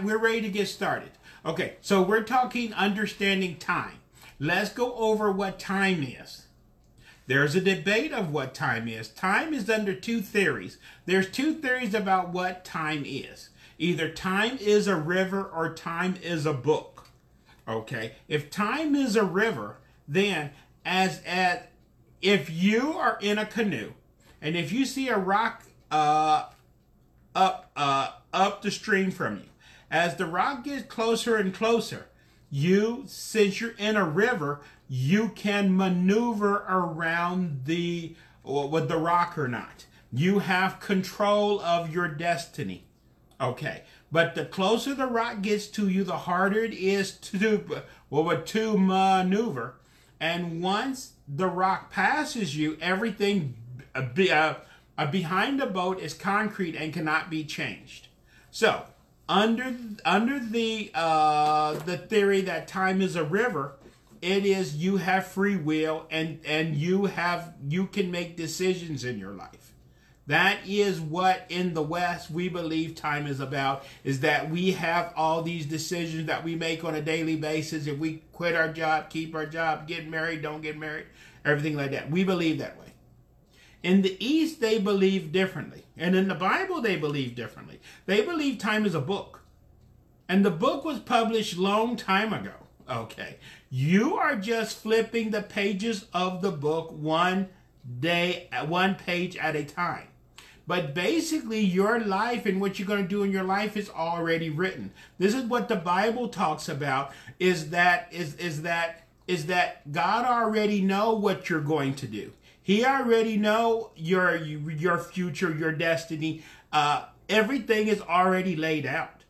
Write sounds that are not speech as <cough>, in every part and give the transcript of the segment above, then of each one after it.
We're ready to get started. Okay, so we're talking understanding time. Let's go over what time is. There's a debate of what time is. Time is under two theories. There's two theories about what time is. Either time is a river or time is a book. Okay, if time is a river, then as at if you are in a canoe and if you see a rock uh, up uh, up the stream from you, as the rock gets closer and closer, you since you're in a river, you can maneuver around the with the rock or not. You have control of your destiny. Okay, but the closer the rock gets to you, the harder it is to well to maneuver. And once the rock passes you, everything uh, uh, uh, behind the boat is concrete and cannot be changed. So, under under the uh, the theory that time is a river, it is you have free will and and you have you can make decisions in your life. That is what in the West we believe time is about, is that we have all these decisions that we make on a daily basis. If we quit our job, keep our job, get married, don't get married, everything like that. We believe that way. In the East, they believe differently. And in the Bible, they believe differently. They believe time is a book. And the book was published long time ago. Okay. You are just flipping the pages of the book one day, one page at a time. But basically, your life and what you're going to do in your life is already written. This is what the Bible talks about: is that is is that is that God already know what you're going to do. He already know your your future, your destiny. Uh, everything is already laid out.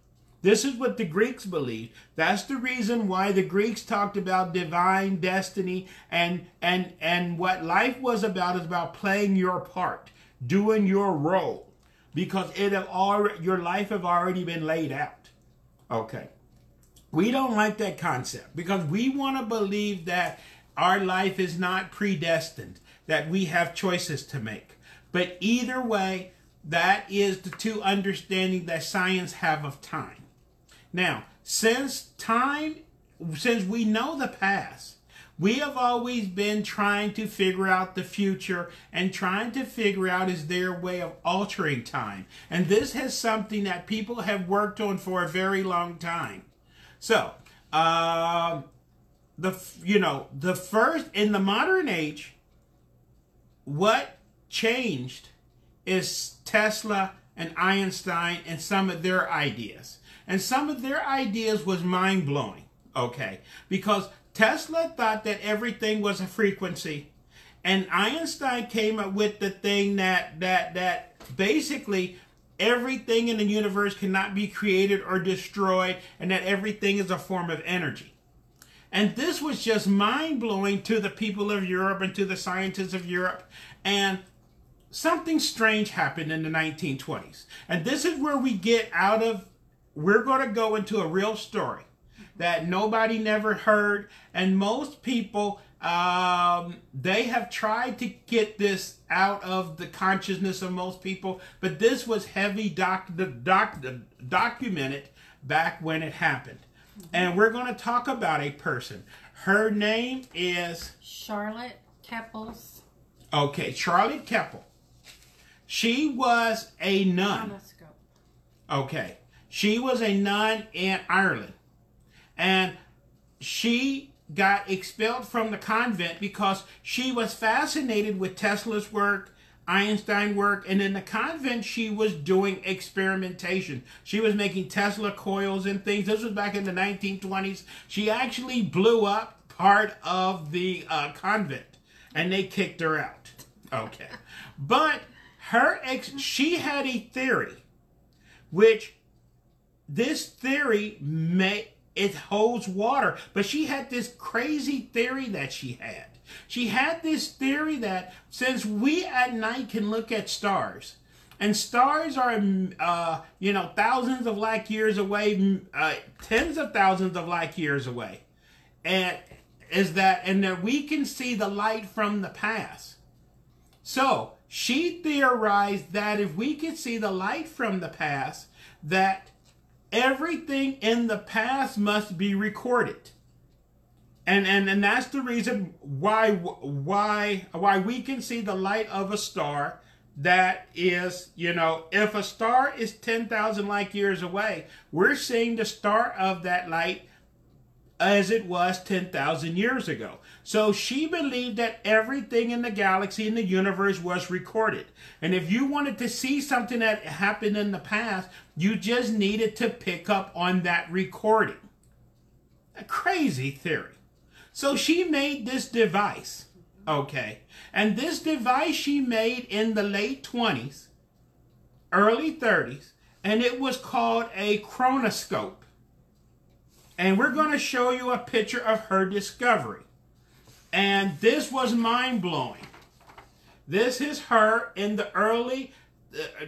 This is what the Greeks believed. That's the reason why the Greeks talked about divine destiny and and and what life was about is about playing your part, doing your role, because it have already your life have already been laid out. Okay. We don't like that concept because we want to believe that our life is not predestined that we have choices to make. But either way, that is the two understanding that science have of time. Now, since time, since we know the past, we have always been trying to figure out the future and trying to figure out is there a way of altering time. And this is something that people have worked on for a very long time. So, uh, the you know the first in the modern age, what changed is Tesla and Einstein and some of their ideas. And some of their ideas was mind blowing, okay? Because Tesla thought that everything was a frequency. And Einstein came up with the thing that that that basically everything in the universe cannot be created or destroyed and that everything is a form of energy. And this was just mind blowing to the people of Europe and to the scientists of Europe. And something strange happened in the 1920s. And this is where we get out of, we're going to go into a real story that nobody never heard. And most people, um, they have tried to get this out of the consciousness of most people, but this was heavy doc, doc, documented back when it happened. And we're going to talk about a person. Her name is Charlotte Keppels. Okay, Charlotte Keppel. She was a nun. Okay. She was a nun in Ireland. And she got expelled from the convent because she was fascinated with Tesla's work Einstein work, and in the convent, she was doing experimentation. She was making Tesla coils and things. This was back in the 1920s. She actually blew up part of the uh, convent, and they kicked her out. Okay, but her ex, she had a theory, which this theory may it holds water, but she had this crazy theory that she had she had this theory that since we at night can look at stars, and stars are, uh, you know, thousands of light years away, uh, tens of thousands of light years away, and is that, and that we can see the light from the past. So she theorized that if we could see the light from the past, that everything in the past must be recorded. And, and and that's the reason why why why we can see the light of a star that is, you know, if a star is 10,000 light years away, we're seeing the star of that light as it was 10,000 years ago. So she believed that everything in the galaxy and the universe was recorded. And if you wanted to see something that happened in the past, you just needed to pick up on that recording. A crazy theory. So she made this device. Okay. And this device she made in the late 20s, early 30s, and it was called a chronoscope. And we're going to show you a picture of her discovery. And this was mind blowing. This is her in the early uh,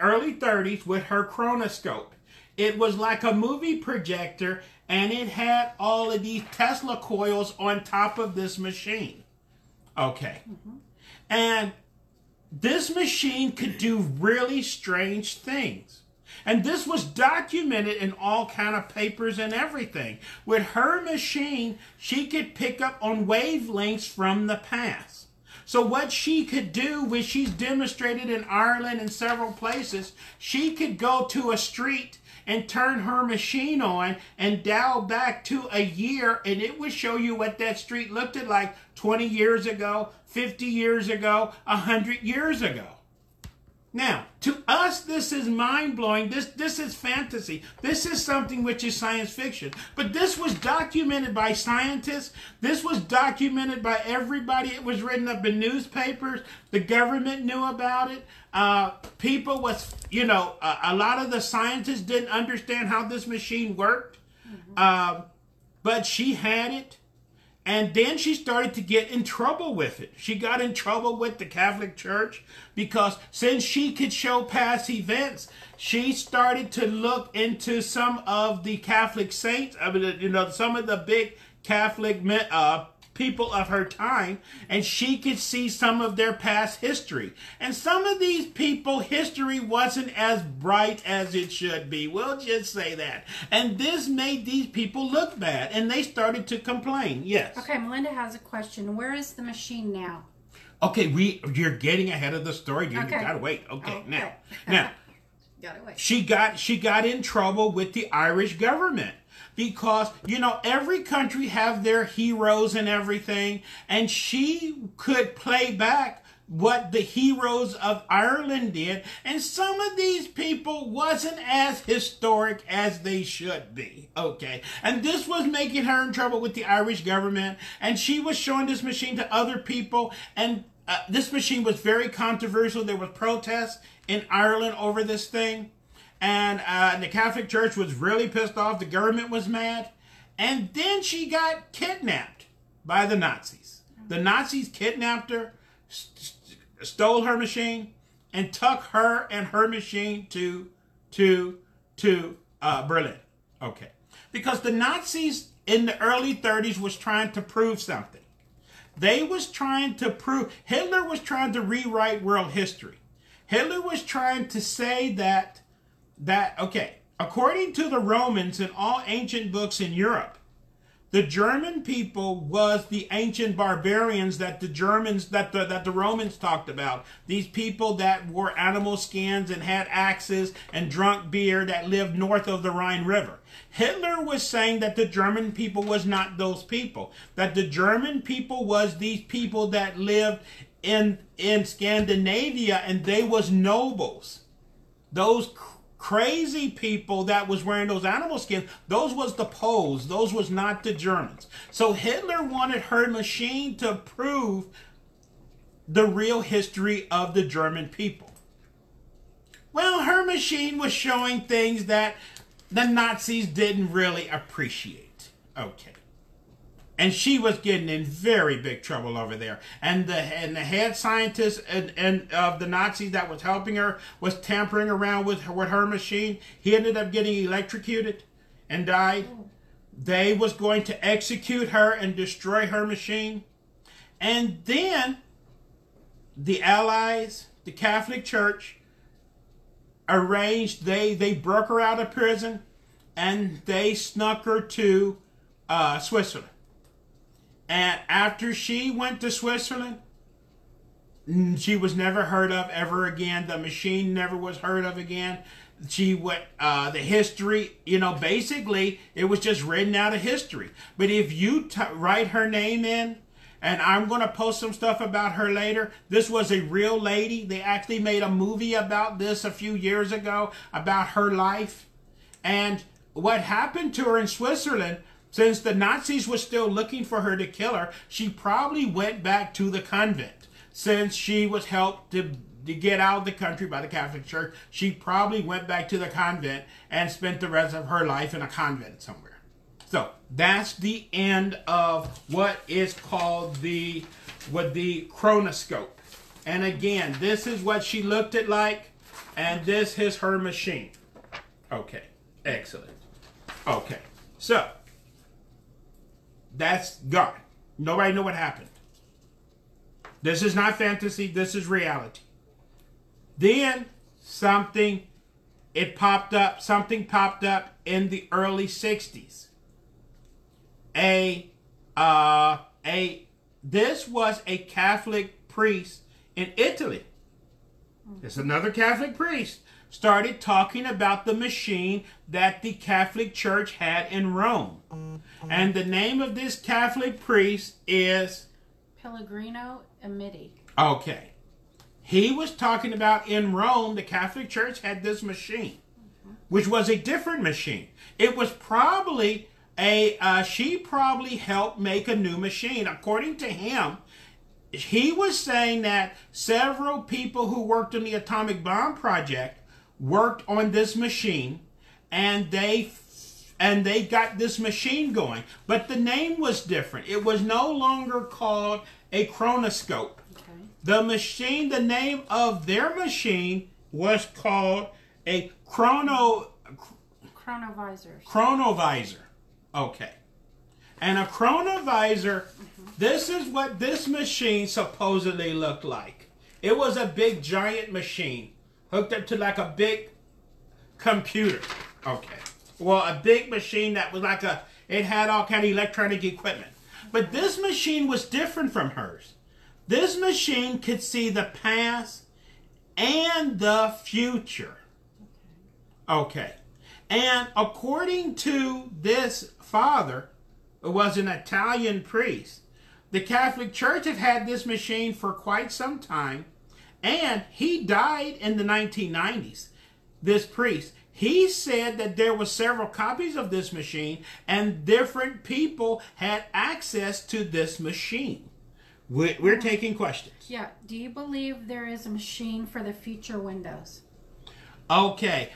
early 30s with her chronoscope. It was like a movie projector and it had all of these Tesla coils on top of this machine. Okay. Mm-hmm. And this machine could do really strange things. And this was documented in all kind of papers and everything. With her machine, she could pick up on wavelengths from the past. So what she could do, which she's demonstrated in Ireland and several places, she could go to a street and turn her machine on and dial back to a year and it would show you what that street looked like 20 years ago, 50 years ago, 100 years ago. Now, to us, this is mind blowing. This, this is fantasy. This is something which is science fiction. But this was documented by scientists. This was documented by everybody. It was written up in newspapers. The government knew about it. Uh, people was, you know, uh, a lot of the scientists didn't understand how this machine worked. Mm-hmm. Uh, but she had it. And then she started to get in trouble with it. She got in trouble with the Catholic Church because since she could show past events, she started to look into some of the Catholic saints, I mean, you know, some of the big Catholic uh, people of her time, and she could see some of their past history. And some of these people, history wasn't as bright as it should be. We'll just say that. And this made these people look bad, and they started to complain. Yes. Okay, Melinda has a question. Where is the machine now? Okay, we you're getting ahead of the story. You, okay. you gotta wait. Okay, oh, okay. now, now. <laughs> gotta wait. She got she got in trouble with the Irish government because you know every country have their heroes and everything and she could play back what the heroes of Ireland did and some of these people wasn't as historic as they should be okay? And this was making her in trouble with the Irish government and she was showing this machine to other people and uh, this machine was very controversial. There was protests in Ireland over this thing and uh, the Catholic Church was really pissed off. The government was mad. And then she got kidnapped by the Nazis. The Nazis kidnapped her, st- stole her machine, and took her and her machine to to to uh, Berlin. Okay, because the Nazis in the early 30s was trying to prove something. They was trying to prove Hitler was trying to rewrite world history. Hitler was trying to say that that, okay, according to the Romans and all ancient books in Europe, the German people was the ancient barbarians that the Germans, that the, that the Romans talked about. These people that wore animal skins and had axes and drunk beer that lived north of the Rhine River. Hitler was saying that the German people was not those people. That the German people was these people that lived in, in Scandinavia and they was nobles. Those crazy people that was wearing those animal skins, those was the Poles. Those was not the Germans. So Hitler wanted her machine to prove the real history of the German people. Well, her machine was showing things that the Nazis didn't really appreciate. Okay and she was getting in very big trouble over there. And the and the head scientist and, and of the Nazis that was helping her was tampering around with her, with her machine. He ended up getting electrocuted and died. They was going to execute her and destroy her machine. And then the Allies, the Catholic Church, arranged they they broke her out of prison and they snuck her to uh, Switzerland. And after she went to Switzerland, she was never heard of ever again. The machine never was heard of again. She went, uh, the history, you know, basically it was just written out of history. But if you write her name in, and I'm going to post some stuff about her later. This was a real lady. They actually made a movie about this a few years ago about her life. And what happened to her in Switzerland, since the Nazis were still looking for her to kill her, she probably went back to the convent. Since she was helped to, to get out of the country by the Catholic Church, she probably went back to the convent and spent the rest of her life in a convent somewhere. So that's the end of what is called the what the chronoscope. And again, this is what she looked at like, and this is her machine. Okay, excellent. Okay, so that's gone. Nobody know what happened. This is not fantasy, this is reality. Then something it popped up, something popped up in the early 60s a uh, a this was a Catholic priest in Italy. It's another Catholic priest started talking about the machine that the Catholic Church had in Rome. And the name of this Catholic priest is Pellegrino Ernetti. okay. He was talking about in Rome, the Catholic Church had this machine, which was a different machine. It was probably a uh, she probably helped make a new machine according to him he was saying that several people who worked on the atomic bomb project worked on this machine and they and they got this machine going but the name was different it was no longer called a chronoscope Okay. the machine the name of their machine was called a chrono Chronovisors. chronovisor. Okay. And a chronovisor, mm-hmm. this is what this machine supposedly looked like. It was a big giant machine hooked up to like a big computer. Okay. Well, a big machine that was like a it had all kind of electronic equipment. But this machine was different from hers. This machine could see the past and the future. Okay. And according to this father, who was an Italian priest, the Catholic Church had had this machine for quite some time, and he died in the 1990s. This priest, he said that there were several copies of this machine, and different people had access to this machine. We're, we're taking questions. Yeah. Do you believe there is a machine for the future windows? Okay,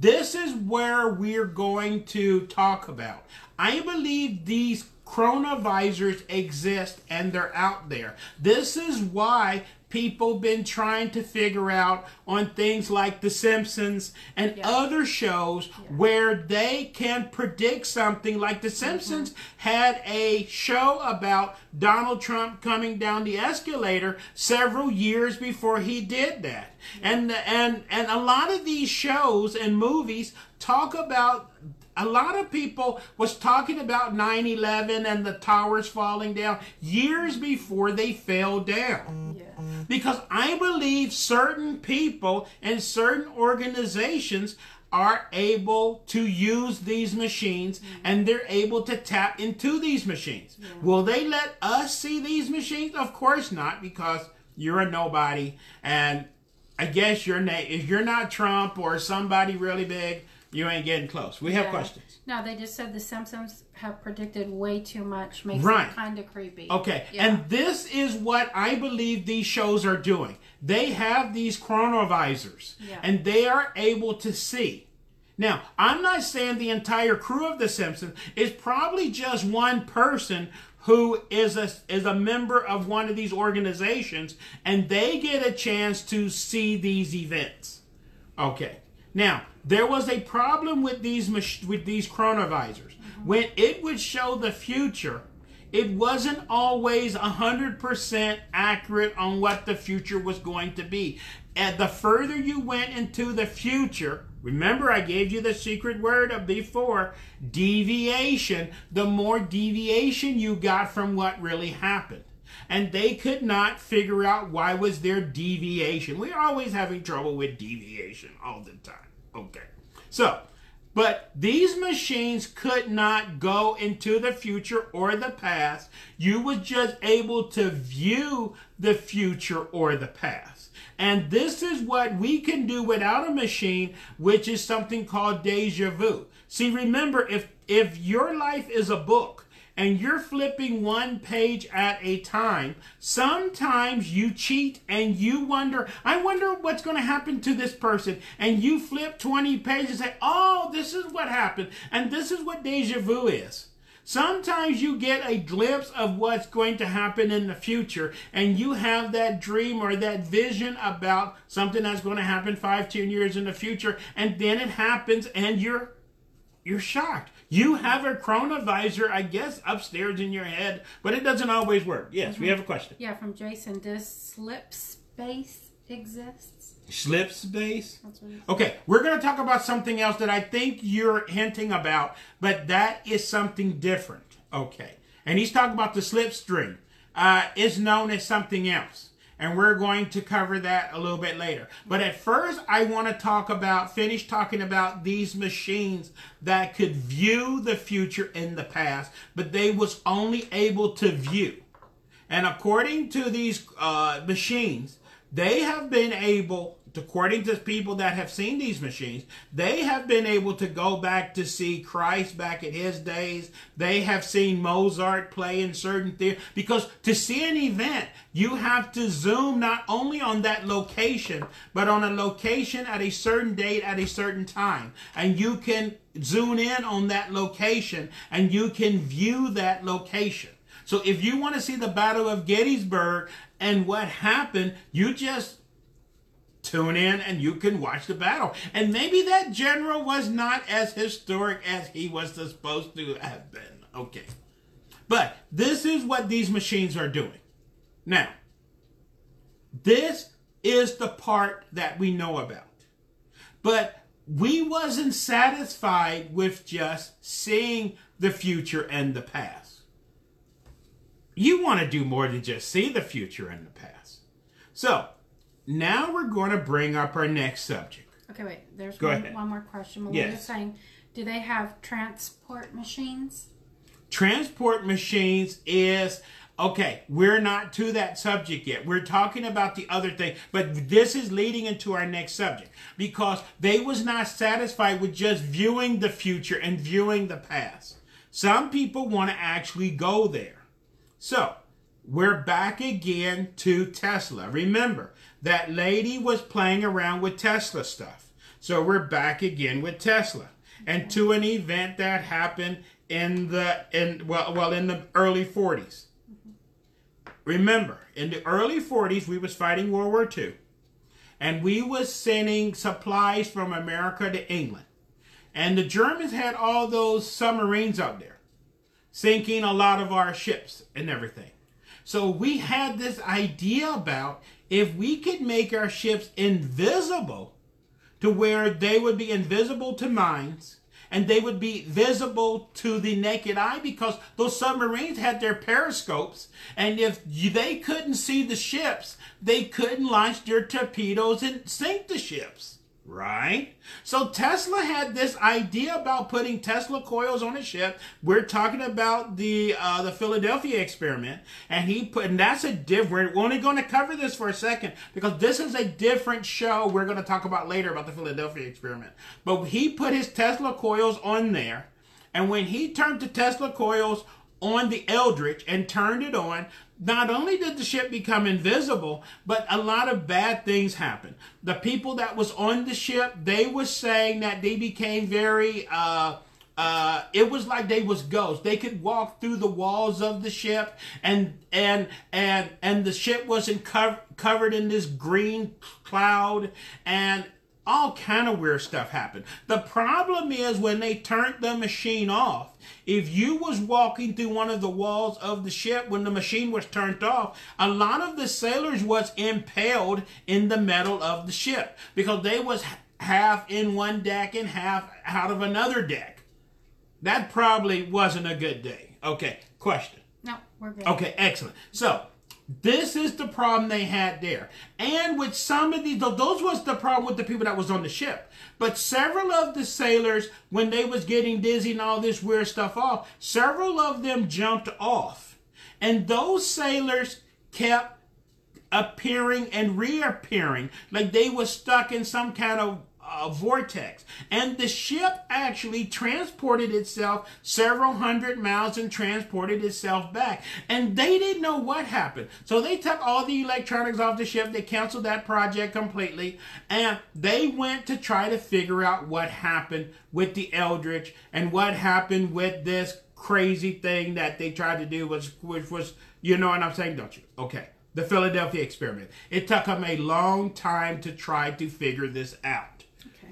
this is where we're going to talk about. I believe these chronovisors exist and they're out there. This is why people been trying to figure out on things like The Simpsons and Yeah. other shows where they can predict something like The Simpsons mm-hmm. had a show about Donald Trump coming down the escalator several years before he did that. And and and a lot of these shows and movies talk about a lot of people was talking about 9-11 and the towers falling down years before they fell down Yeah. because I believe certain people and certain organizations are able to use these machines mm-hmm. and they're able to tap into these machines. Will they let us see these machines? Of course not, because you're a nobody and I guess your name if you're not Trump or somebody really big, you ain't getting close. We have questions. No, they just said the Simpsons have predicted way too much. Makes Right. it kind of creepy. Okay, Yeah. and this is what I believe these shows are doing. They have these chronovisors, Yeah. and they are able to see. Now, I'm not saying the entire crew of The Simpsons is probably just one person who is a is a member of one of these organizations, and they get a chance to see these events. Okay. Now, there was a problem with these with these chronovisors. Mm-hmm. When it would show the future, it wasn't always 100% accurate on what the future was going to be. and the further you went into the future, remember I gave you the secret word of before, deviation, the more deviation you got from what really happened. And they could not figure out why was there deviation. We're always having trouble with deviation all the time. Okay. So, but these machines could not go into the future or the past. You were just able to view the future or the past. And this is what we can do without a machine, which is something called deja vu. See, remember, if, if your life is a book, and you're flipping one page at a time, sometimes you cheat and you wonder, I wonder what's going to happen to this person. And you flip 20 pages and say, oh, this is what happened. And this is what deja vu is. Sometimes you get a glimpse of what's going to happen in the future, and you have that dream or that vision about something that's going to happen five, ten years in the future, and then it happens, and you're you're shocked. You have a chronovisor, I guess, upstairs in your head, but it doesn't always work. Yes, mm-hmm. we have a question. Yeah, from Jason. Does slip space exists? Slip space? Okay, we're going to talk about something else that I think you're hinting about, but that is something different. Okay. And he's talking about the slipstream. Uh, is known as something else and we're going to cover that a little bit later. But at first, I want to talk about, finish talking about these machines that could view the future in the past, but they was only able to view. And according to these uh, machines, they have been able according to people that have seen these machines, they have been able to go back to see Christ back in his days. They have seen Mozart play in certain theater because to see an event, you have to zoom not only on that location, but on a location at a certain date at a certain time. And you can zoom in on that location and you can view that location. So if you want to see the Battle of Gettysburg and what happened, you just tune in and you can watch the battle. And maybe that general was not as historic as he was supposed to have been. Okay. But this is what these machines are doing. Now, this is the part that we know about. But we wasn't satisfied with just seeing the future and the past. You want to do more than just see the future and the past. So, now we're going to bring up our next subject. Okay, wait. There's Go one, ahead. one more question. Melissa yes. saying, do they have transport machines? Transport machines is okay. We're not to that subject yet. We're talking about the other thing, but this is leading into our next subject because they was not satisfied with just viewing the future and viewing the past. Some people want to actually go there. So we're back again to Tesla. Remember, that lady was playing around with Tesla stuff. So we're back again with Tesla and to an event that happened in the in well well in the early 40s. Remember, in the early 40s we was fighting World War II and we was sending supplies from America to England. And the Germans had all those submarines out there sinking a lot of our ships and everything. So we had this idea about if we could make our ships invisible to where they would be invisible to mines and they would be visible to the naked eye because those submarines had their periscopes and if they couldn't see the ships they couldn't launch their torpedoes and sink the ships Right? So Tesla had this idea about putting Tesla coils on a ship. We're talking about the uh, the Philadelphia experiment, and he put, and that's a different. We're only going to cover this for a second because this is a different show. We're going to talk about later about the Philadelphia experiment. But he put his Tesla coils on there, and when he turned the Tesla coils on the Eldridge and turned it on, not only did the ship become invisible, but a lot of bad things happened. The people that was on the ship, they were saying that they became very, uh, uh, it was like they was ghosts. They could walk through the walls of the ship, and and and and the ship wasn't covered covered in this green cloud, and all kind of weird stuff happened. The problem is when they turned the machine off, if you was walking through one of the walls of the ship when the machine was turned off, a lot of the sailors was impaled in the metal of the ship because they was half in one deck and half out of another deck. That probably wasn't a good day. Okay, question. No, we're good. Okay, excellent. So this is the problem they had there. And with some of these, those was the problem with the people that was on the ship. But several of the sailors, when they was getting dizzy and all this weird stuff off, several of them jumped off. And those sailors kept appearing and reappearing like they were stuck in some kind of a vortex. And the ship actually transported itself several hundred miles and transported itself back. And they didn't know what happened. So they took all the electronics off the ship. They canceled that project completely. And they went to try to figure out what happened with the Eldridge and what happened with this crazy thing that they tried to do was which was you know what I'm saying, don't you? Okay. The Philadelphia experiment. It took them a long time to try to figure this out.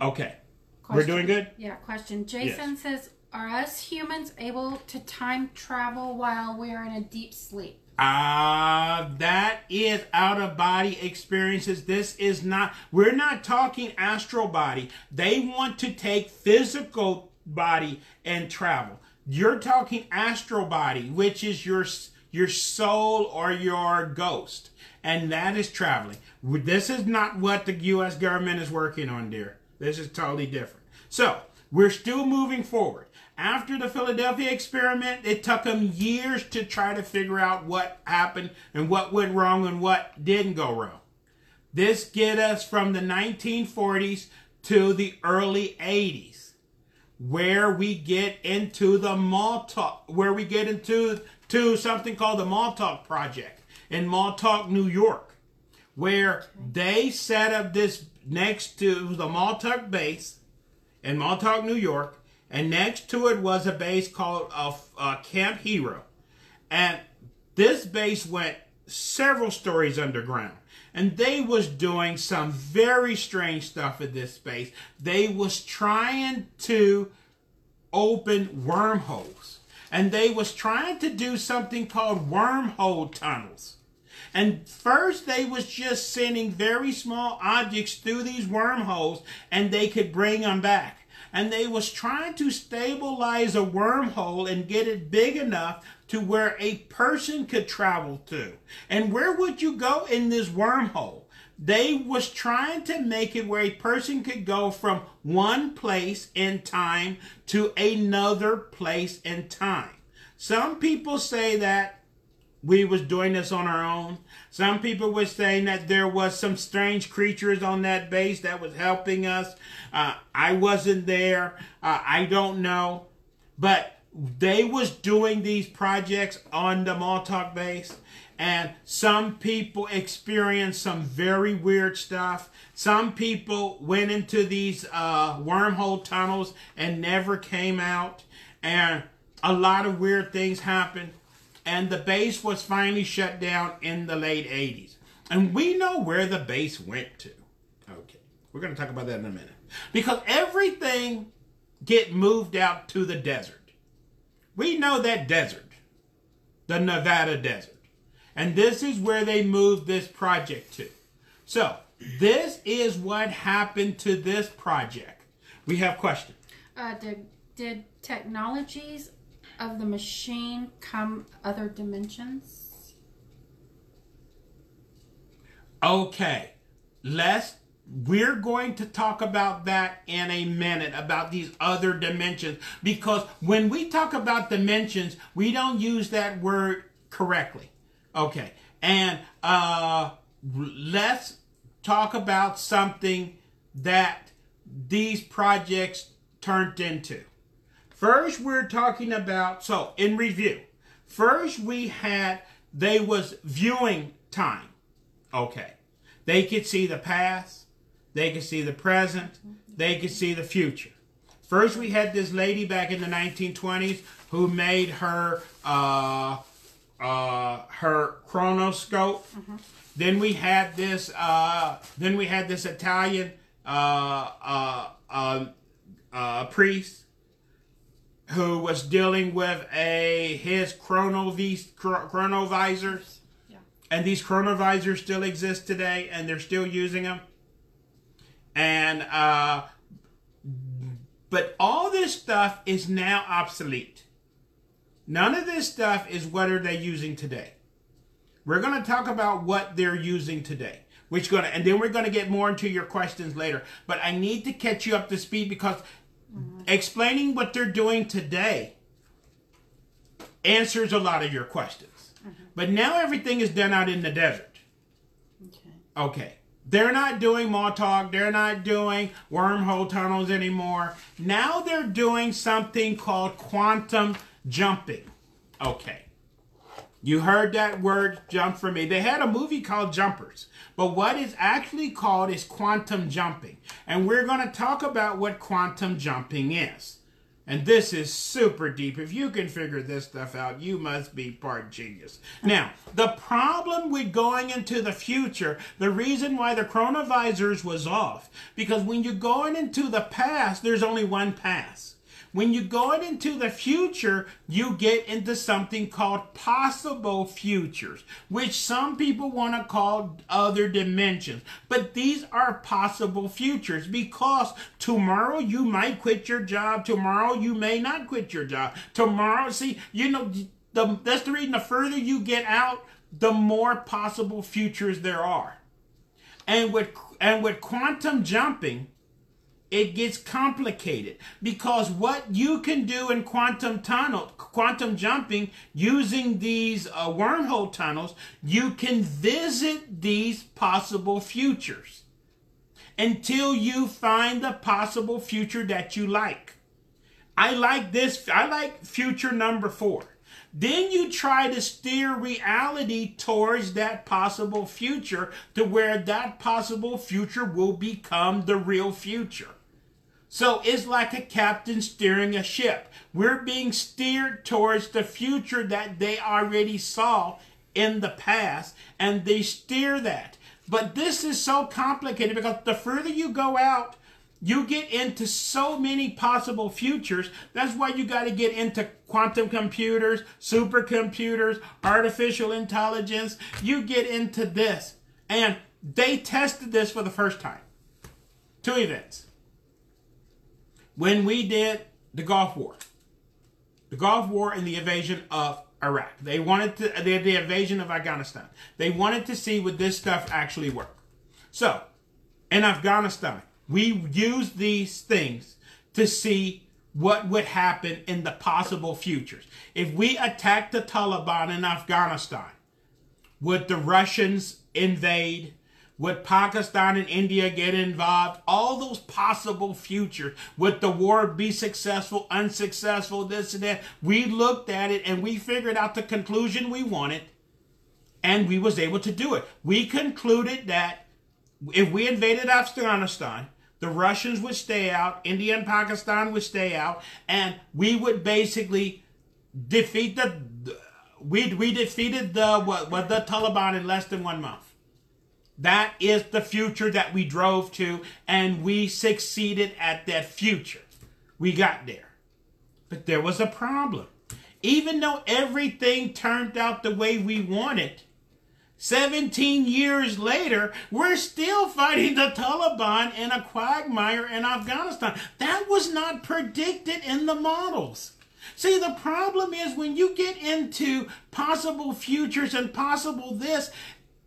Okay. Question. We're doing good? Yeah, question. Jason yes. says, Are us humans able to time travel while we are in a deep sleep? Uh, that is out of body experiences. This is not, we're not talking astral body. They want to take physical body and travel. You're talking astral body, which is your your soul or your ghost, and that is traveling. This is not what the U.S. government is working on, dear. This is totally different. So, we're still moving forward. After the Philadelphia experiment, it took them years to try to figure out what happened and what went wrong and what didn't go wrong. This get us from the 1940s to the early 80s, where we get into the Montauk, where we get into to something called the Montauk Project in Montauk, New York, where they set up this next to the Montauk base in Montauk, New York, and next to it was a base called uh, uh, Camp Hero. And this base went several stories underground. And they was doing some very strange stuff at this base. They was trying to open wormholes. And they was trying to do something called wormhole tunnels. And first they was just sending very small objects through these wormholes and they could bring them back. And they was trying to stabilize a wormhole and get it big enough to where a person could travel to. And where would you go in this wormhole? They was trying to make it where a person could go from one place in time to another place in time. Some people say that we was doing this on our own. Some people were saying that there was some strange creatures on that base that was helping us. Uh, I wasn't there. Uh, I don't know. But they was doing these projects on the Montauk base. And some people experienced some very weird stuff. Some people went into these uh, wormhole tunnels and never came out. And a lot of weird things happened and the base was finally shut down in the late 80s. And we know where the base went to. Okay, we're going to talk about that in a minute. Because everything get moved out to the desert. We know that desert, the Nevada desert. And this is where they moved this project to. So, this is what happened to this project. We have questions. Uh, did, did technologies of the machine come other dimensions? Okay, let's. We're going to talk about that in a minute about these other dimensions because when we talk about dimensions, we don't use that word correctly. Okay, and uh, let's talk about something that these projects turned into. First, we're talking about, so in review, first we had, they was viewing time. Okay. They could see the past, they could see the present, they could see the future. First, we had this lady back in the 1920s who made her uh, uh, her chronoscope. Mm-hmm. Then we had this. Uh, then we had this Italian uh, uh, uh, uh, priest who was dealing with a his chronovis, chronovisors. Yeah. And these chronovisors still exist today, and they're still using them. And uh, but all this stuff is now obsolete. None of this stuff is what are they using today. We're going to talk about what they're using today. Which gonna and then we're going to get more into your questions later. But I need to catch you up to speed because explaining what they're doing today answers a lot of your questions. Mm-hmm. But now everything is done out in the desert. Okay. Okay. They're not doing Montauk. They're not doing wormhole tunnels anymore. Now they're doing something called quantum jumping. Okay. You heard that word jump from me. They had a movie called Jumpers, but what is actually called is quantum jumping. And we're going to talk about what quantum jumping is. And this is super deep. If you can figure this stuff out, you must be part genius. Now, the problem with going into the future, the reason why the chronovisors was off, because when you're going into the past, there's only one pass. When you're going into the future, you get into something called possible futures, which some people want to call other dimensions. But these are possible futures because tomorrow you might quit your job, tomorrow you may not quit your job. Tomorrow, see, you know, the, that's the reason the further you get out, the more possible futures there are. And with and with quantum jumping, it gets complicated because what you can do in quantum tunnel quantum jumping using these uh, wormhole tunnels you can visit these possible futures until you find the possible future that you like i like this i like future number 4 then you try to steer reality towards that possible future to where that possible future will become the real future. So it's like a captain steering a ship. We're being steered towards the future that they already saw in the past, and they steer that. But this is so complicated because the further you go out, you get into so many possible futures. That's why you got to get into quantum computers, supercomputers, artificial intelligence. You get into this. And they tested this for the first time. Two events when we did the Gulf War, the Gulf War and the invasion of Iraq. They wanted to, they the invasion of Afghanistan. They wanted to see would this stuff actually work. So, in Afghanistan, we used these things to see what would happen in the possible futures. If we attacked the Taliban in Afghanistan, would the Russians invade? Would Pakistan and India get involved? All those possible futures. Would the war be successful, unsuccessful, this and that? We looked at it and we figured out the conclusion we wanted and we was able to do it. We concluded that if we invaded Afghanistan, the Russians would stay out, India and Pakistan would stay out, and we would basically defeat the we we defeated the what, what the Taliban in less than one month. That is the future that we drove to, and we succeeded at that future. We got there. But there was a problem. Even though everything turned out the way we wanted, 17 years later, we're still fighting the Taliban in a quagmire in Afghanistan. That was not predicted in the models. See, the problem is when you get into possible futures and possible this,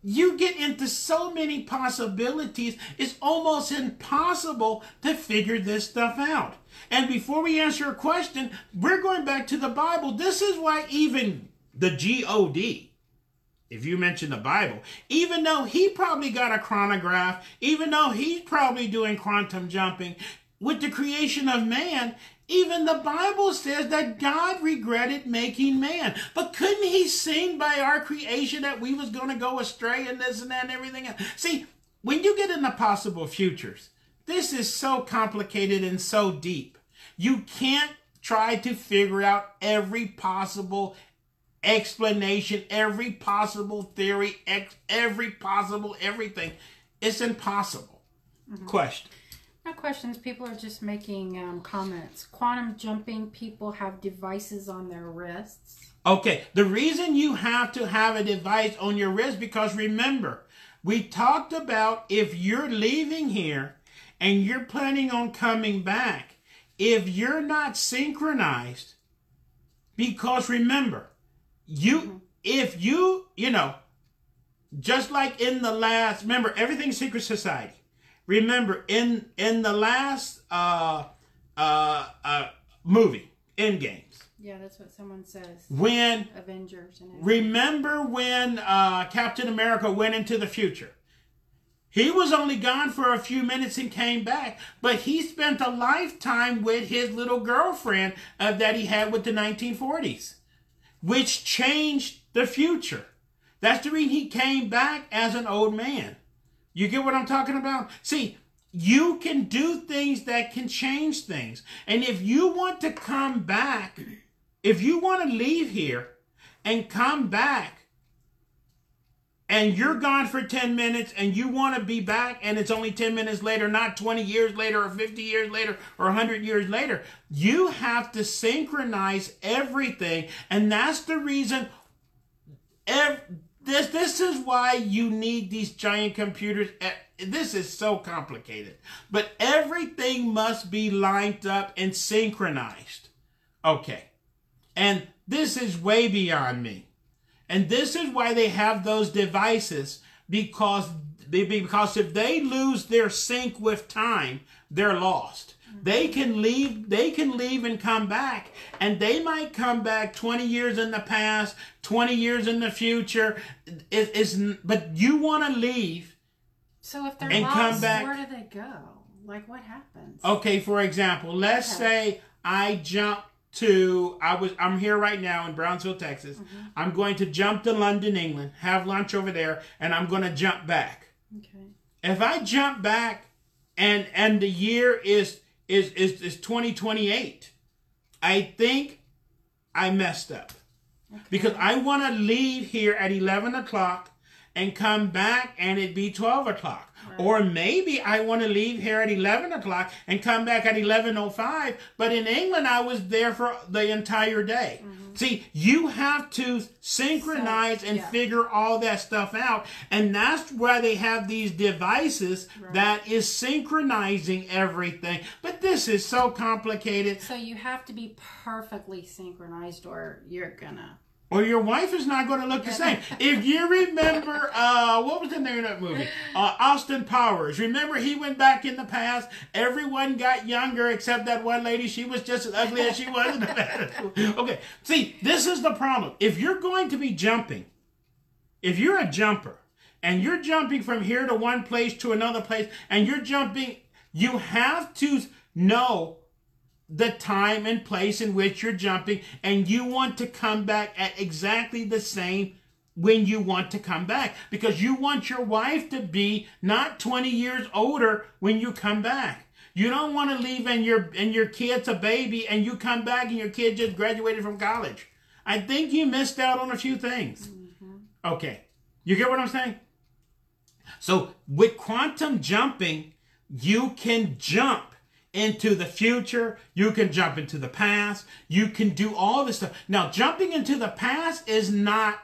you get into so many possibilities, it's almost impossible to figure this stuff out. And before we answer a question, we're going back to the Bible. This is why even the G-O-D, if you mention the Bible, even though he probably got a chronograph, even though he's probably doing quantum jumping, with the creation of man, even the Bible says that God regretted making man. But couldn't he seen by our creation that we was going to go astray and this and that and everything else? See, when you get into possible futures, this is so complicated and so deep. You can't try to figure out every possible explanation, every possible theory, every possible everything. It's impossible. Mm-hmm. Question. My questions. People are just making um, comments. Quantum jumping people have devices on their wrists. Okay, the reason you have to have a device on your wrist because remember, we talked about if you're leaving here and you're planning on coming back, if you're not synchronized, because remember, you if you, you know, just like in the last remember everything's secret society. Remember in in the last uh uh uh movie, Endgames. Yeah, that's what someone says. When Avengers and everything. Remember when uh, Captain America went into the future? He was only gone for a few minutes and came back, but he spent a lifetime with his little girlfriend uh, that he had with the 1940s, which changed the future. That's the reason he came back as an old man. You get what I'm talking about? See, you can do things that can change things. And if you want to come back, if you want to leave here and come back, and you're gone for 10 minutes and you want to be back and it's only 10 minutes later, not 20 years later or 50 years later or 100 years later, you have to synchronize everything. And that's the reason ev- this, this is why you need these giant computers. Eh, This is so complicated. But everything must be lined up and synchronized. Okay. And this is way beyond me. And this is why they have those devices because because if they lose their sync with time, they're lost. They can leave they can leave and come back and they might come back 20 years in the past, 20 years in the future. It, it's, but you want to leave So if they're And lost, come back- where do they go? Like what happens? Okay, for example, let's Okay. say I jump to I was I'm here right now in Brownsville, Texas. Mm-hmm. I'm going to jump to London, England, have lunch over there, and I'm going to jump back. Okay. If I jump back and and the year is is is, is 2028, I think I messed up. Because I want to leave here at 11 o'clock and come back and it be 12 o'clock. Or maybe I want to leave here at 11 o'clock and come back at 11.05. But in England, I was there for the entire day. Mm-hmm. See, you have to synchronize So, and yeah. figure all that stuff out. And that's why they have these devices that is synchronizing everything. But this is so complicated. So you have to be perfectly synchronized, or you're gonna. Or your wife is not going to look the same. If you remember, uh, what was the name of that movie? Uh, Austin Powers. Remember, he went back in the past. Everyone got younger except that one lady. She was just as ugly as she was okay, see, this is the problem. If you're going to be jumping, if you're a jumper and you're jumping from here to one place to another place, and you're jumping, you have to know the time and place in which you're jumping, and you want to come back at exactly the same when you want to come back because you want your wife to be not 20 years older when you come back. You don't want to leave and your and your kid's a baby and you come back and your kid just graduated from college. I think you missed out on a few things. Mm-hmm. Okay. You get what I'm saying? So with quantum jumping, you can jump into the future, you can jump into the past, you can do all this stuff. Now, jumping into the past is not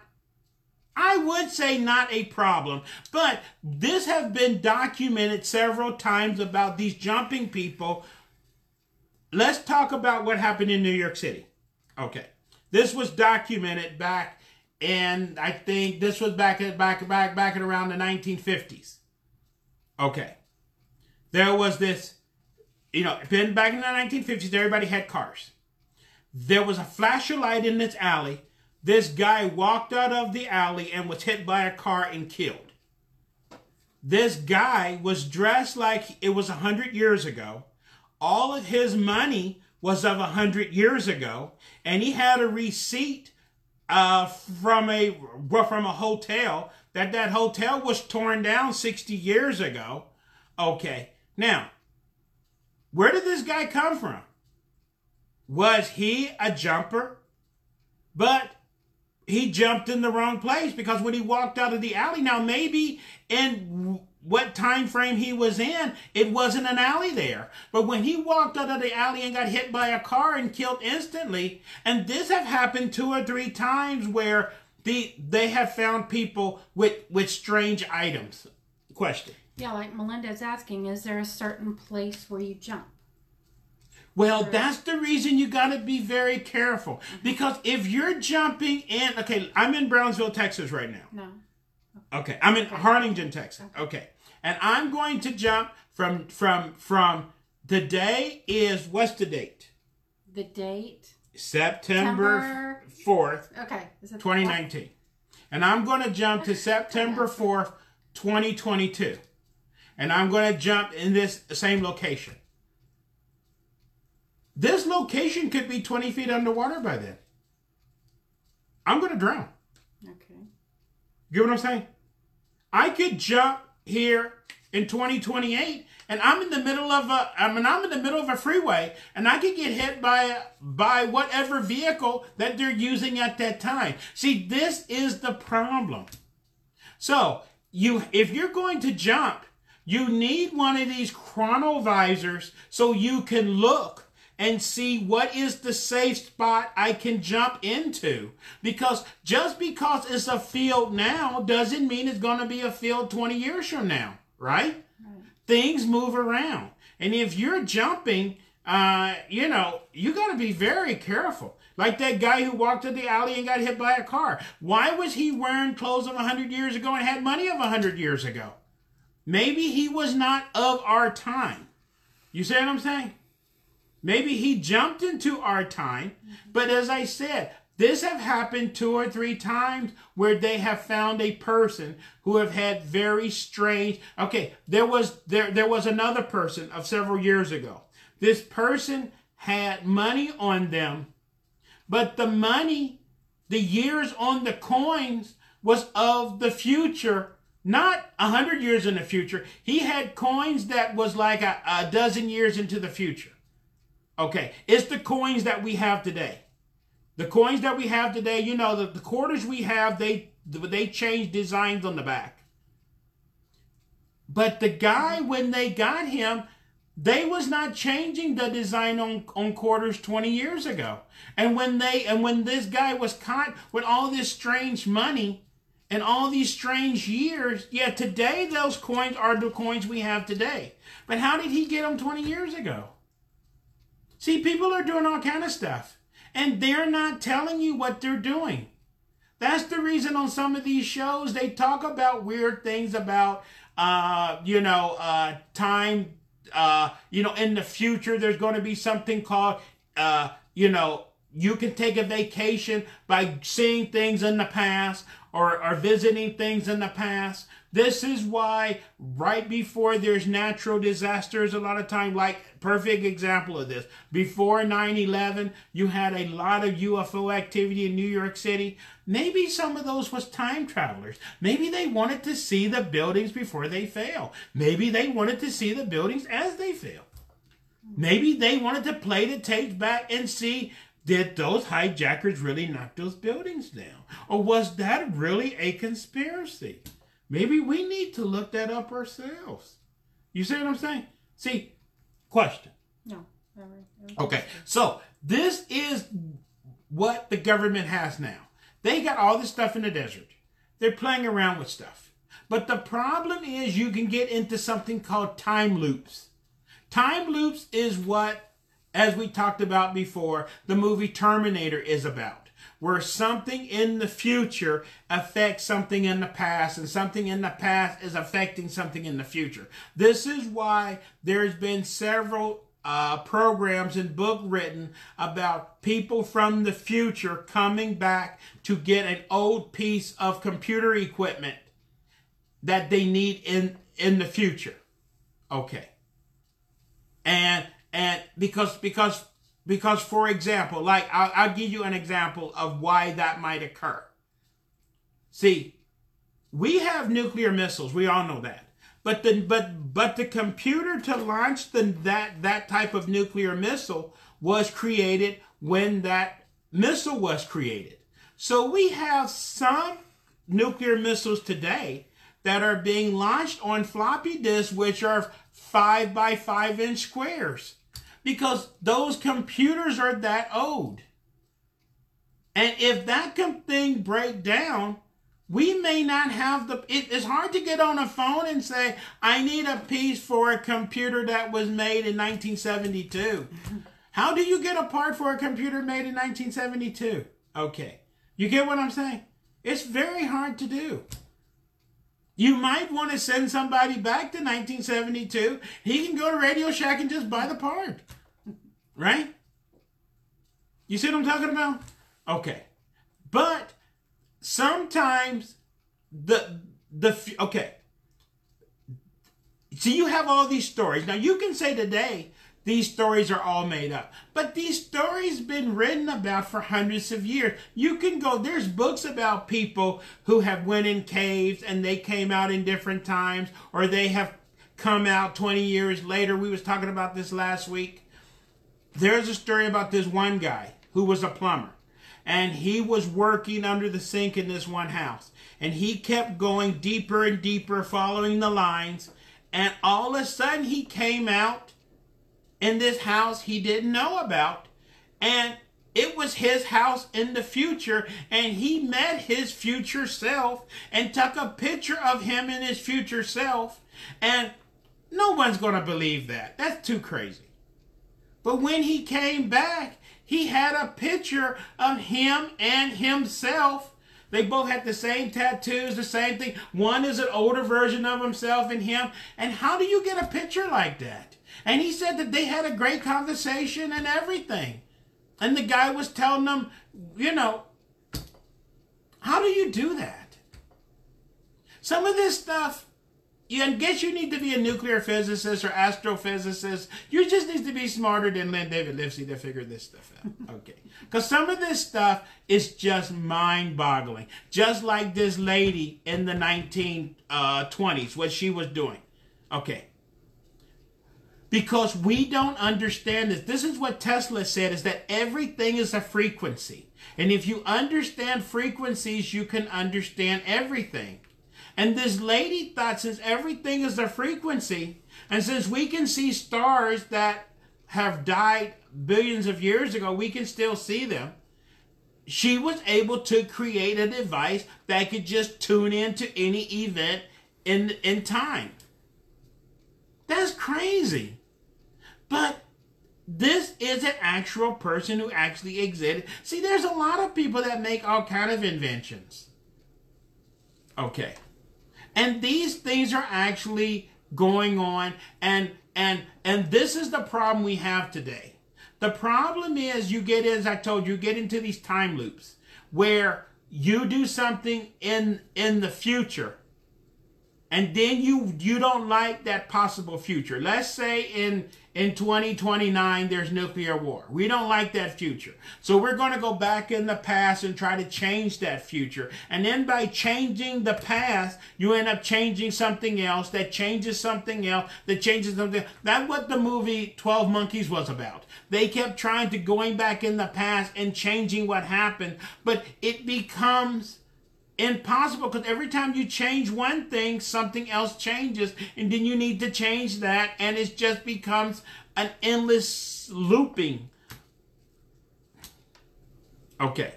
I would say not a problem, but this has been documented several times about these jumping people. Let's talk about what happened in New York City. Okay. This was documented back in I think this was back at back back back at around the 1950s. Okay. There was this you know, back in the 1950s everybody had cars. There was a flash of light in this alley. This guy walked out of the alley and was hit by a car and killed. This guy was dressed like it was a hundred years ago. All of his money was of a hundred years ago, and he had a receipt uh, from a from a hotel that that hotel was torn down 60 years ago. Okay, now where did this guy come from? Was he a jumper? But he jumped in the wrong place because when he walked out of the alley, now maybe in what time frame he was in, it wasn't an alley there. But when he walked out of the alley and got hit by a car and killed instantly, and this have happened two or three times where the they have found people with with strange items. Question. Yeah, like Melinda's asking, is there a certain place where you jump? Well, that's the reason you got to be very careful. Mm-hmm. Because if you're jumping in, okay, I'm in Brownsville, Texas right now. No. Okay, I'm in Harlingen, Texas. Okay, and I'm going to jump from from from the day is what's the date? The date. September fourth, Okay. Is it 2019, and I'm going to jump to September fourth, 2022, and I'm going to jump in this same location. This location could be 20 feet underwater by then. I'm going to drown. Okay. You get what I'm saying? I could jump here in 2028 and I'm in the middle of a I mean I'm in the middle of a freeway and I could get hit by by whatever vehicle that they're using at that time. See, this is the problem. So, you if you're going to jump, you need one of these chronovisors so you can look and see what is the safe spot I can jump into. Because just because it's a field now doesn't mean it's going to be a field 20 years from now, right? Things move around. And if you're jumping, uh, you know, you got to be very careful. Like that guy who walked in the alley and got hit by a car. Why was he wearing clothes of 100 years ago and had money of 100 years ago? Maybe he was not of our time. You see what I'm saying? Maybe he jumped into our time, but as I said, this have happened two or three times where they have found a person who have had very strange. Okay, there was there there was another person of several years ago. This person had money on them, but the money, the years on the coins was of the future, not a hundred years in the future. He had coins that was like a, a dozen years into the future. Okay, it's the coins that we have today. The coins that we have today, you know, the, the quarters we have, they they change designs on the back. But the guy, when they got him, they was not changing the design on, on quarters 20 years ago. And when they and when this guy was caught with all this strange money and all these strange years, yeah, today those coins are the coins we have today. But how did he get them 20 years ago? See, people are doing all kind of stuff, and they're not telling you what they're doing. That's the reason on some of these shows they talk about weird things about, uh, you know, uh, time. Uh, you know, in the future, there's going to be something called, uh, you know, you can take a vacation by seeing things in the past or, or visiting things in the past. This is why right before there's natural disasters, a lot of time, like perfect example of this, before 9-11, you had a lot of UFO activity in New York City. Maybe some of those was time travelers. Maybe they wanted to see the buildings before they fail. Maybe they wanted to see the buildings as they fail. Maybe they wanted to play the tapes back and see did those hijackers really knock those buildings down? Or was that really a conspiracy? Maybe we need to look that up ourselves. You see what I'm saying? See, question. No. Okay, so this is what the government has now. They got all this stuff in the desert. They're playing around with stuff. But the problem is you can get into something called time loops. Time loops is what, as we talked about before, the movie Terminator is about. Where something in the future affects something in the past, and something in the past is affecting something in the future. This is why there's been several uh, programs and book written about people from the future coming back to get an old piece of computer equipment that they need in in the future. Okay. And and because because because for example, like I'll, I'll give you an example of why that might occur. See, we have nuclear missiles. We all know that. But the but but the computer to launch the that that type of nuclear missile was created when that missile was created. So we have some nuclear missiles today that are being launched on floppy disks, which are five by five inch squares, because those computers are that old. And if that thing break down, we may not have the it, it's hard to get on a phone and say i need a piece for a computer that was made in 1972 <laughs> how do you get a part for a computer made in 1972 okay. You get what i'm saying? It's very hard to do you might want to send somebody back to 1972 he can go to radio shack and just buy the part. Right? You see what i'm talking about? Okay. But sometimes the the okay. So you have all these stories. Now you can say today these stories are all made up but these stories been written about for hundreds of years you can go there's books about people who have went in caves and they came out in different times or they have come out 20 years later we was talking about this last week there's a story about this one guy who was a plumber and he was working under the sink in this one house. And he kept going deeper and deeper, following the lines. And all of a sudden, he came out in this house he didn't know about. And it was his house in the future. And he met his future self and took a picture of him and his future self. And no one's going to believe that. That's too crazy. But when he came back, he had a picture of him and himself. They both had the same tattoos, the same thing. One is an older version of himself and him. And how do you get a picture like that? And he said that they had a great conversation and everything. And the guy was telling them, you know, how do you do that? Some of this stuff I guess you need to be a nuclear physicist or astrophysicist. You just need to be smarter than Lynn David Livesey to figure this stuff out. <laughs> Okay. Because some of this stuff is just mind boggling. Just like this lady in the 1920s, uh, what she was doing. Okay. Because we don't understand this. This is what Tesla said is that everything is a frequency. And if you understand frequencies, you can understand everything. And this lady thought since everything is a frequency, and since we can see stars that have died billions of years ago, we can still see them. She was able to create a device that could just tune into any event in, in time. That's crazy. But this is an actual person who actually existed. See, there's a lot of people that make all kind of inventions. Okay. And these things are actually going on and and and this is the problem we have today. The problem is you get as I told you get into these time loops where you do something in in the future and then you you don't like that possible future. Let's say in in 2029 there's nuclear war. We don't like that future. So we're going to go back in the past and try to change that future. And then by changing the past, you end up changing something else that changes something else that changes something. That's what the movie 12 Monkeys was about. They kept trying to going back in the past and changing what happened, but it becomes impossible because every time you change one thing, something else changes, and then you need to change that, and it just becomes an endless looping. Okay.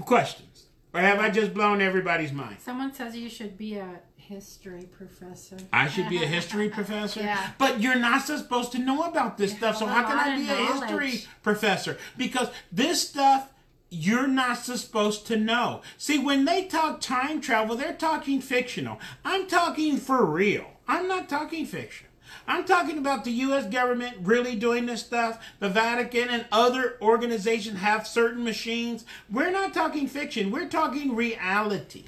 Questions? Or have I just blown everybody's mind? Someone says you should be a history professor. I should be a history <laughs> professor? Yeah. But you're not supposed to know about this stuff, so how can I be a history professor? Because this stuff you're not supposed to know. See, when they talk time travel, they're talking fictional. I'm talking for real. I'm not talking fiction. I'm talking about the U.S. government really doing this stuff. The Vatican and other organizations have certain machines. We're not talking fiction. We're talking reality.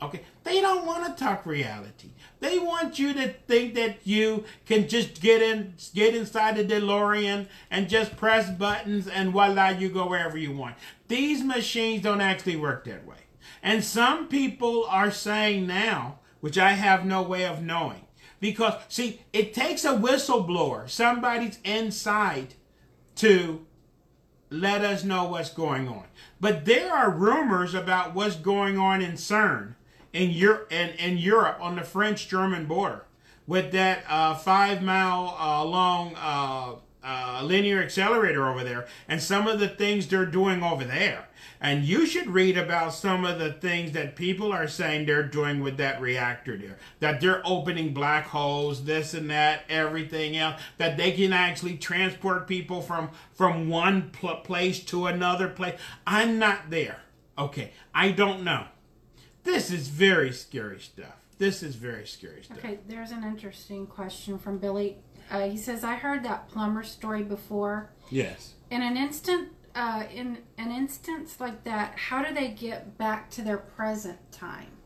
Okay, they don't want to talk reality. They want you to think that you can just get in, get inside the DeLorean and just press buttons and voila, you go wherever you want. These machines don't actually work that way. And some people are saying now, which I have no way of knowing, because see, it takes a whistleblower, somebody's inside, to let us know what's going on. But there are rumors about what's going on in CERN in Europe in, in Europe on the French-German border with that uh, five mile uh, long uh, uh, linear accelerator over there, and some of the things they're doing over there. And you should read about some of the things that people are saying they're doing with that reactor there. That they're opening black holes, this and that, everything else. That they can actually transport people from from one pl- place to another place. I'm not there. Okay, I don't know. This is very scary stuff. This is very scary stuff. Okay, there's an interesting question from Billy. Uh, he says, "I heard that plumber story before. Yes. In an instant, uh, in an instance like that, how do they get back to their present time?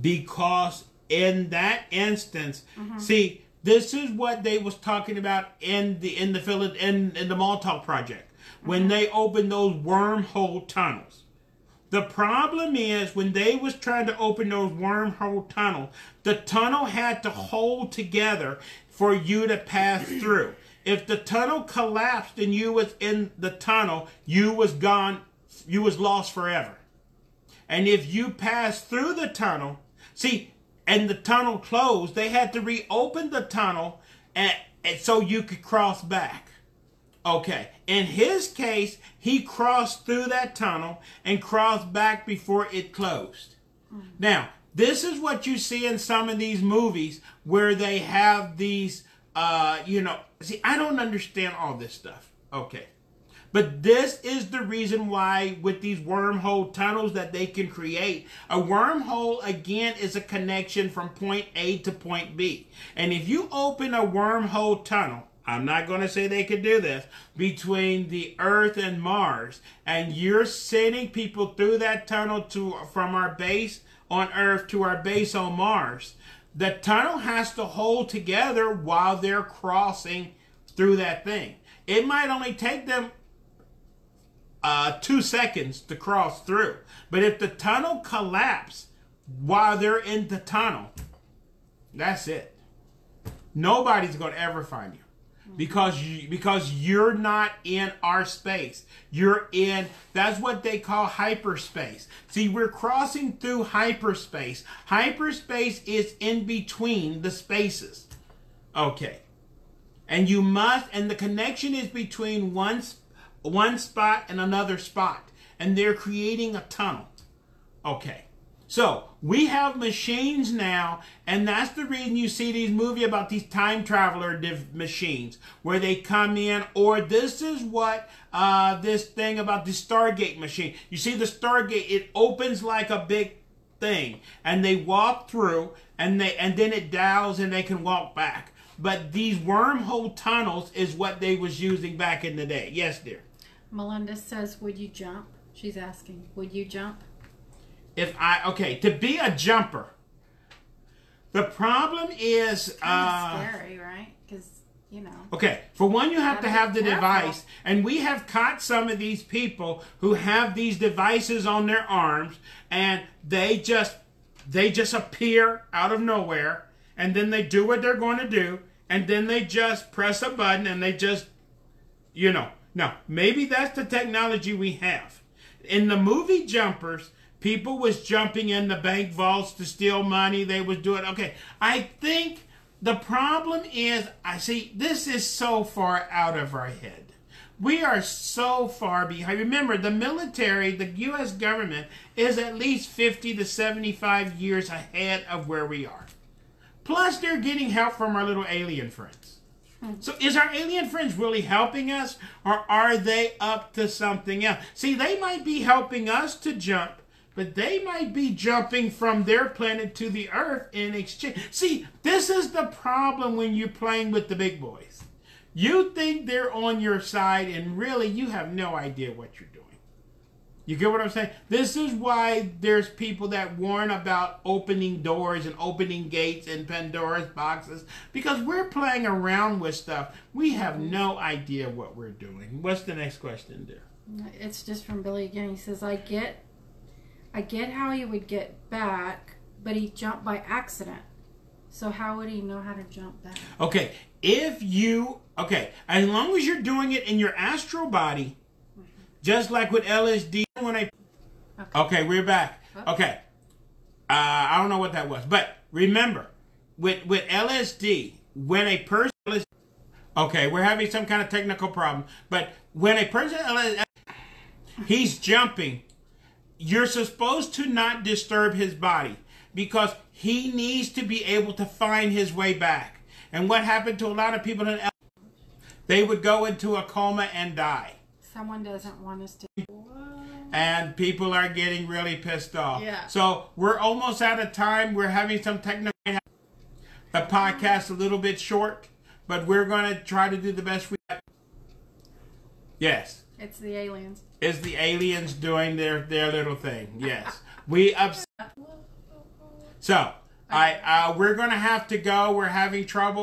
because in that instance see this is what they was talking about in the in the in, in the Montauk project when they opened those wormhole tunnels the problem is when they was trying to open those wormhole tunnel the tunnel had to hold together for you to pass <clears throat> through if the tunnel collapsed and you was in the tunnel you was gone you was lost forever and if you passed through the tunnel, see, and the tunnel closed, they had to reopen the tunnel and, and so you could cross back. Okay. In his case, he crossed through that tunnel and crossed back before it closed. Now, this is what you see in some of these movies where they have these, uh, you know, see, I don't understand all this stuff. Okay. But this is the reason why, with these wormhole tunnels that they can create, a wormhole again is a connection from point A to point B. And if you open a wormhole tunnel, I'm not going to say they could do this, between the Earth and Mars, and you're sending people through that tunnel to from our base on Earth to our base on Mars, the tunnel has to hold together while they're crossing through that thing. It might only take them uh, two seconds to cross through. But if the tunnel collapses while they're in the tunnel, that's it. Nobody's going to ever find you because you because you're not in our space. You're in that's what they call hyperspace. See, we're crossing through hyperspace. Hyperspace is in between the spaces. Okay. And you must and the connection is between one one spot and another spot and they're creating a tunnel. Okay. So we have machines now, and that's the reason you see these movie about these time traveler machines, where they come in, or this is what uh, this thing about the Stargate machine. You see the Stargate, it opens like a big thing, and they walk through, and they and then it dials, and they can walk back. But these wormhole tunnels is what they was using back in the day. Yes, dear. Melinda says, "Would you jump?" She's asking, "Would you jump?" If I okay to be a jumper. The problem is uh, scary, right? Because you know. okay. For one, you have Gotta have the careful. device, and we have caught some of these people who have these devices on their arms, and they just they just appear out of nowhere, and then they do what they're going to do, and then they just press a button, and they just you know. Now, maybe that's the technology we have. In the movie Jumpers, people was jumping in the bank vaults to steal money. They was doing okay. I think the problem is I see this is so far out of our head. We are so far behind. Remember, the military, the U.S. government, is at least 50 to 75 years ahead of where we are. Plus, they're getting help from our little alien friends. So is our alien friends really helping us or are they up to something else? See, they might be helping us to jump, but they might be jumping from their planet to the earth in exchange. See, this is the problem when you're playing with the big boys. You think they're on your side and really you have no idea what you're doing. You get what I'm saying? This is why there's people that warn about opening doors and opening gates and Pandora's boxes because we're playing around with stuff. We have no idea what we're doing. What's the next question, dear? It's just from Billy again. He says, "I get, I get how he would get back, but he jumped by accident. So how would he know how to jump back?" Okay, if you okay, as long as you're doing it in your astral body, just like with LSD when I Okay. Okay, we're back. Okay. Uh, I don't know what that was, but remember, with with LSD, when a person okay, we're having some kind of technical problem, but when a person he's jumping, you're supposed to not disturb his body because he needs to be able to find his way back. And what happened to a lot of people in they would go into a coma and die. Someone doesn't want us to. and people are getting really pissed off. Yeah. So we're almost out of time. We're having some technical. The podcast a little bit short, but we're going to try to do the best we. Can. Yes, It's the aliens. is the aliens doing their their little thing? <laughs> Yes, we ups. <laughs> So I uh, we're going to have to go. We're having trouble.